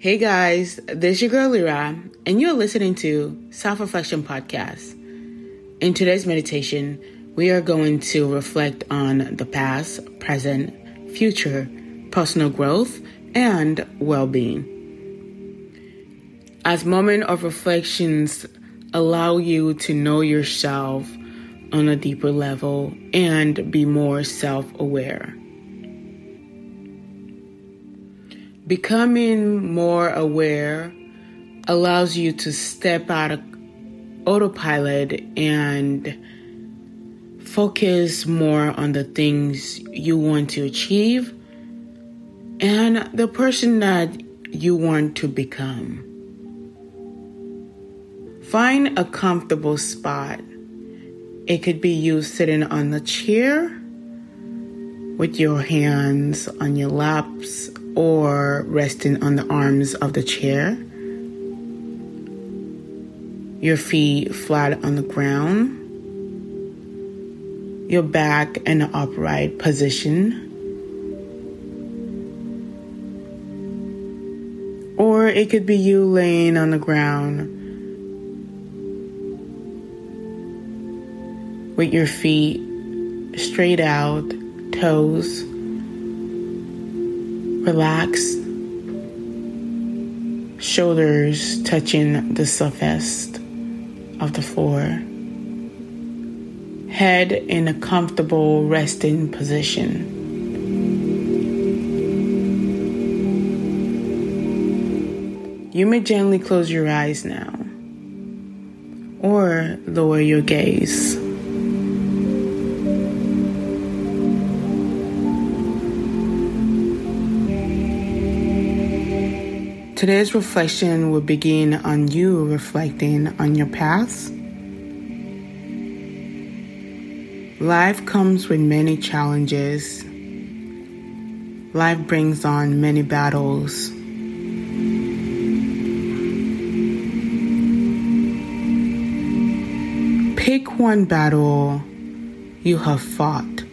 Hey guys, this is your girl Lira, and you're listening to Self Reflection Podcast. In today's meditation, we are going to reflect on the past, present, future, personal growth, and well being. As moment of reflections allow you to know yourself on a deeper level and be more self aware. Becoming more aware allows you to step out of autopilot and focus more on the things you want to achieve and the person that you want to become. Find a comfortable spot. It could be you sitting on the chair with your hands on your laps or resting on the arms of the chair. Your feet flat on the ground. Your back in an upright position. Or it could be you laying on the ground with your feet straight out, toes relaxed, shoulders touching the surface of the floor, head in a comfortable resting position. You may gently close your eyes now or lower your gaze. Today's reflection will begin on you reflecting on your past. Life comes with many challenges. Life brings on many battles. Pick one battle you have fought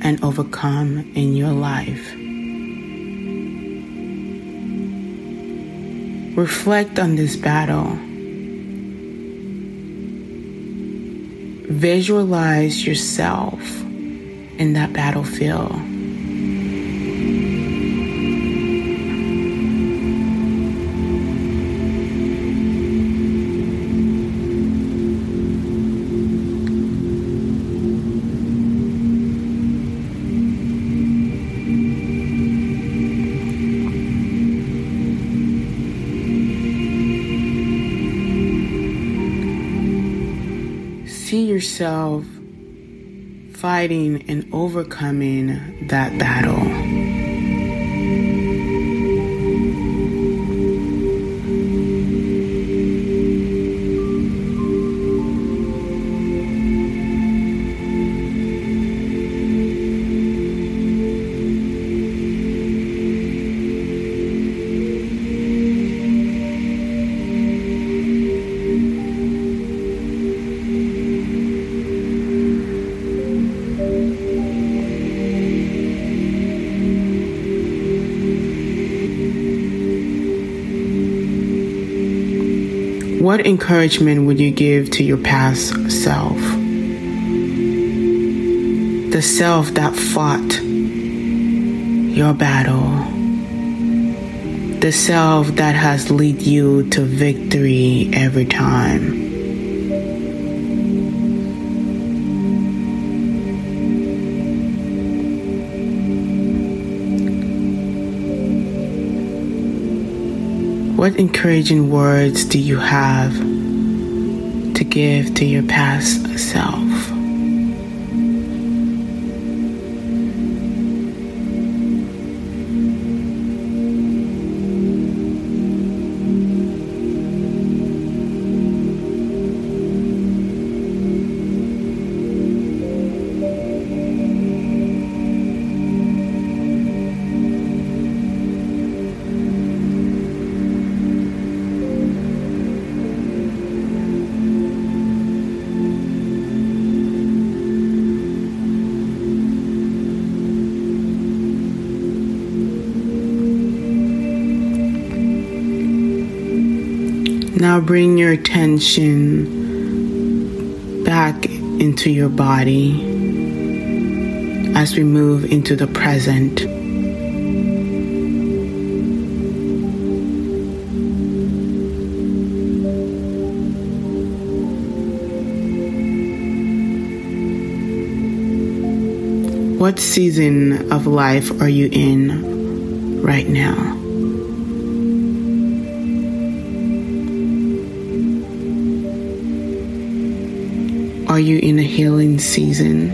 and overcome in your life. Reflect on this battle. Visualize yourself in that battlefield. Fighting and overcoming that battle. What encouragement would you give to your past self? The self that fought your battle. The self that has led you to victory every time. What encouraging words do you have to give to your past self? Now bring your attention back into your body as we move into the present. What season of life are you in right now? Are you in a healing season?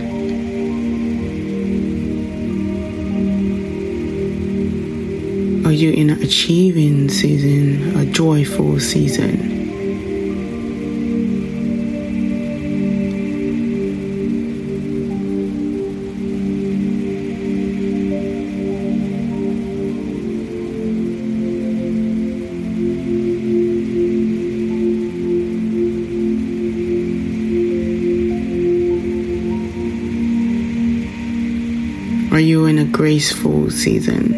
Are you in an achieving season, a joyful season? Graceful season?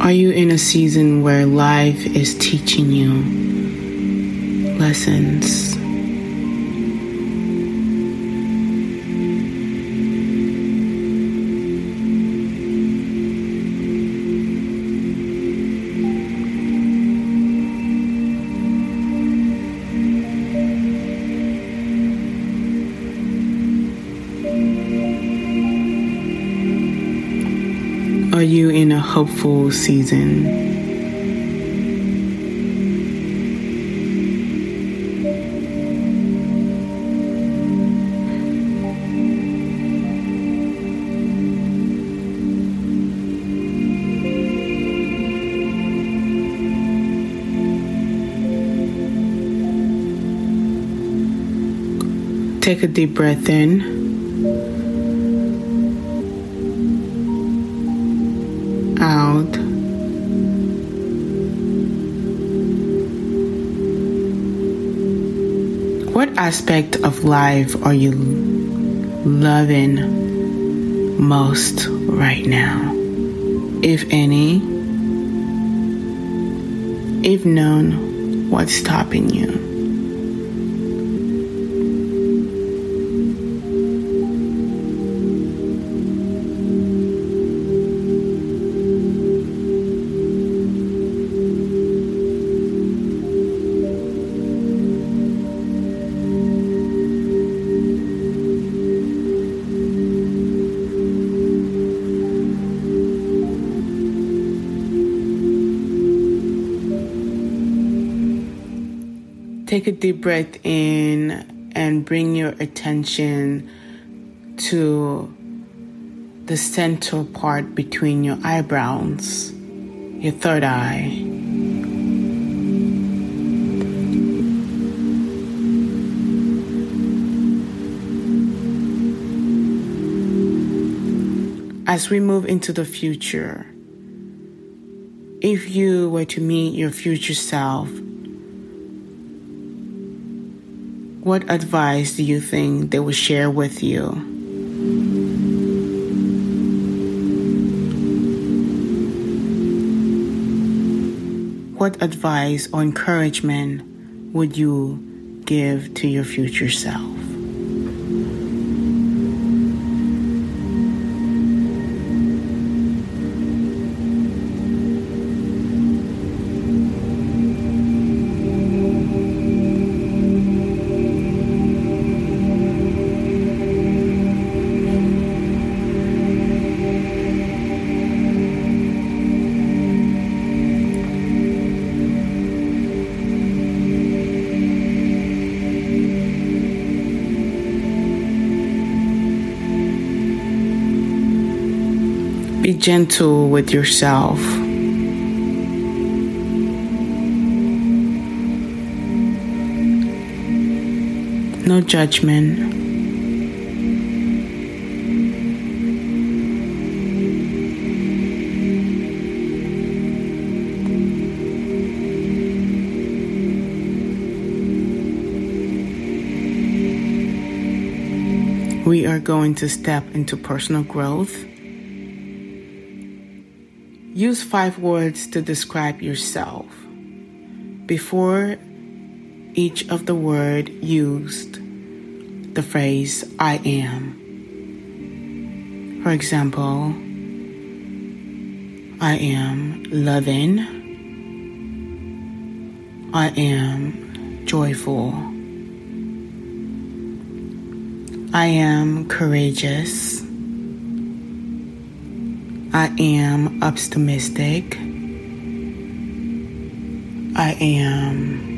Are you in a season where life is teaching you lessons? Are you in a hopeful season? Take a deep breath in. Aspect of life are you loving most right now? If any? If none, what's stopping you? Take a deep breath in and bring your attention to the central part between your eyebrows, your third eye. As we move into the future, if you were to meet your future self, what advice do you think they would share with you? What advice or encouragement would you give to your future self? gentle with yourself. No judgment. we are going to step into personal growth Use five words to describe yourself. Before each of the word used the phrase I am. For example, I am loving. I am joyful. I am courageous. I am optimistic. I am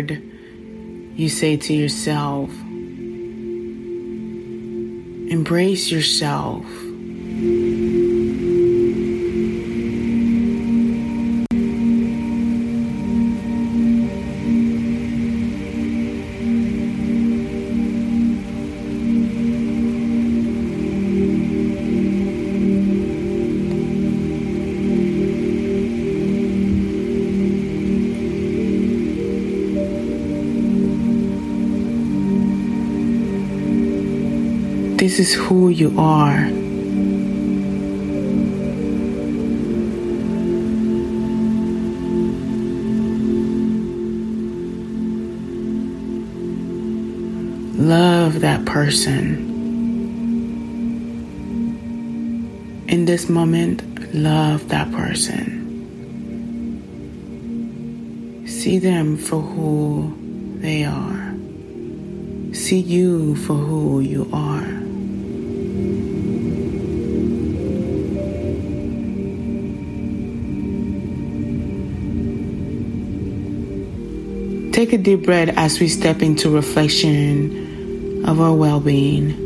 word you say to yourself. Embrace yourself. This is who you are. Love that person. In this moment, love that person. See them for who they are. See you for who you are. Take a deep breath as we step into reflection of our well being.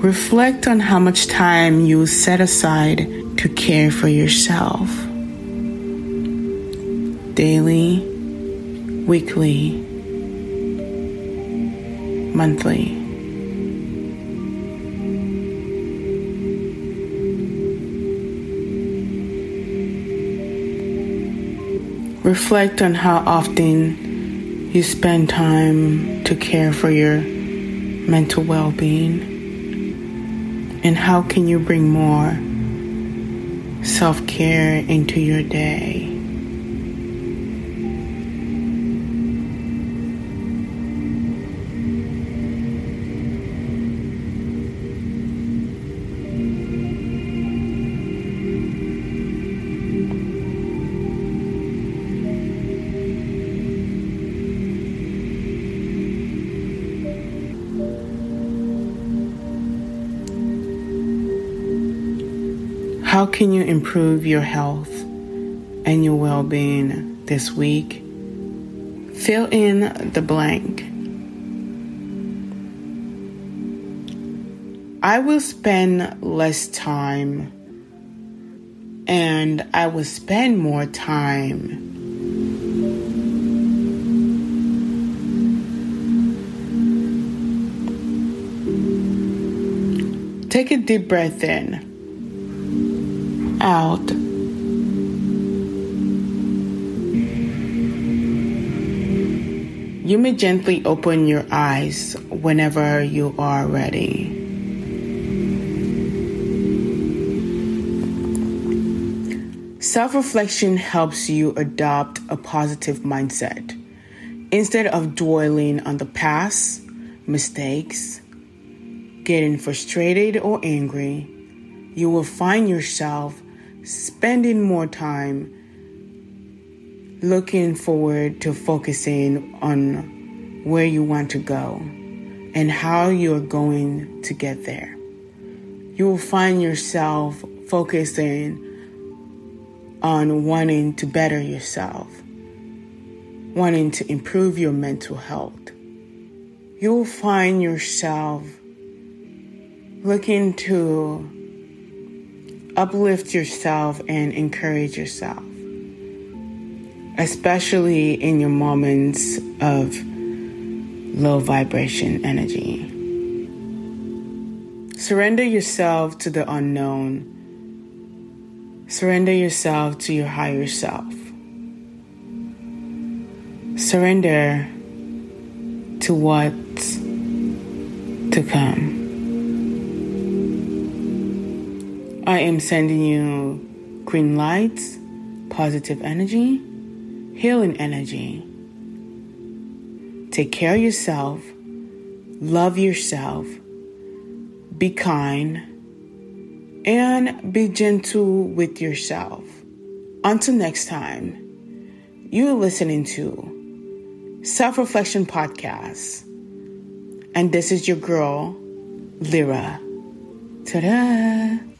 Reflect on how much time you set aside to care for yourself. Daily, weekly, monthly. Reflect on how often you spend time to care for your mental well being and how can you bring more self care into your day. How can you improve your health and your well being this week? Fill in the blank. I will spend less time and I will spend more time. Take a deep breath in out. You may gently open your eyes whenever you are ready. Self reflection helps you adopt a positive mindset. Instead of dwelling on the past, mistakes, getting frustrated or angry, you will find yourself spending more time looking forward to focusing on where you want to go and how you're going to get there. You will find yourself focusing on wanting to better yourself, wanting to improve your mental health. You will find yourself looking to uplift yourself and encourage yourself especially in your moments of low vibration energy. Surrender yourself to the unknown. Surrender yourself to your higher self. Surrender to what's to come. I am sending you green lights, positive energy healing energy. Take care of yourself, love yourself, be kind, and be gentle with yourself. Until next time, you are listening to Self Reflection Podcast, and this is your girl, Lira. Ta da!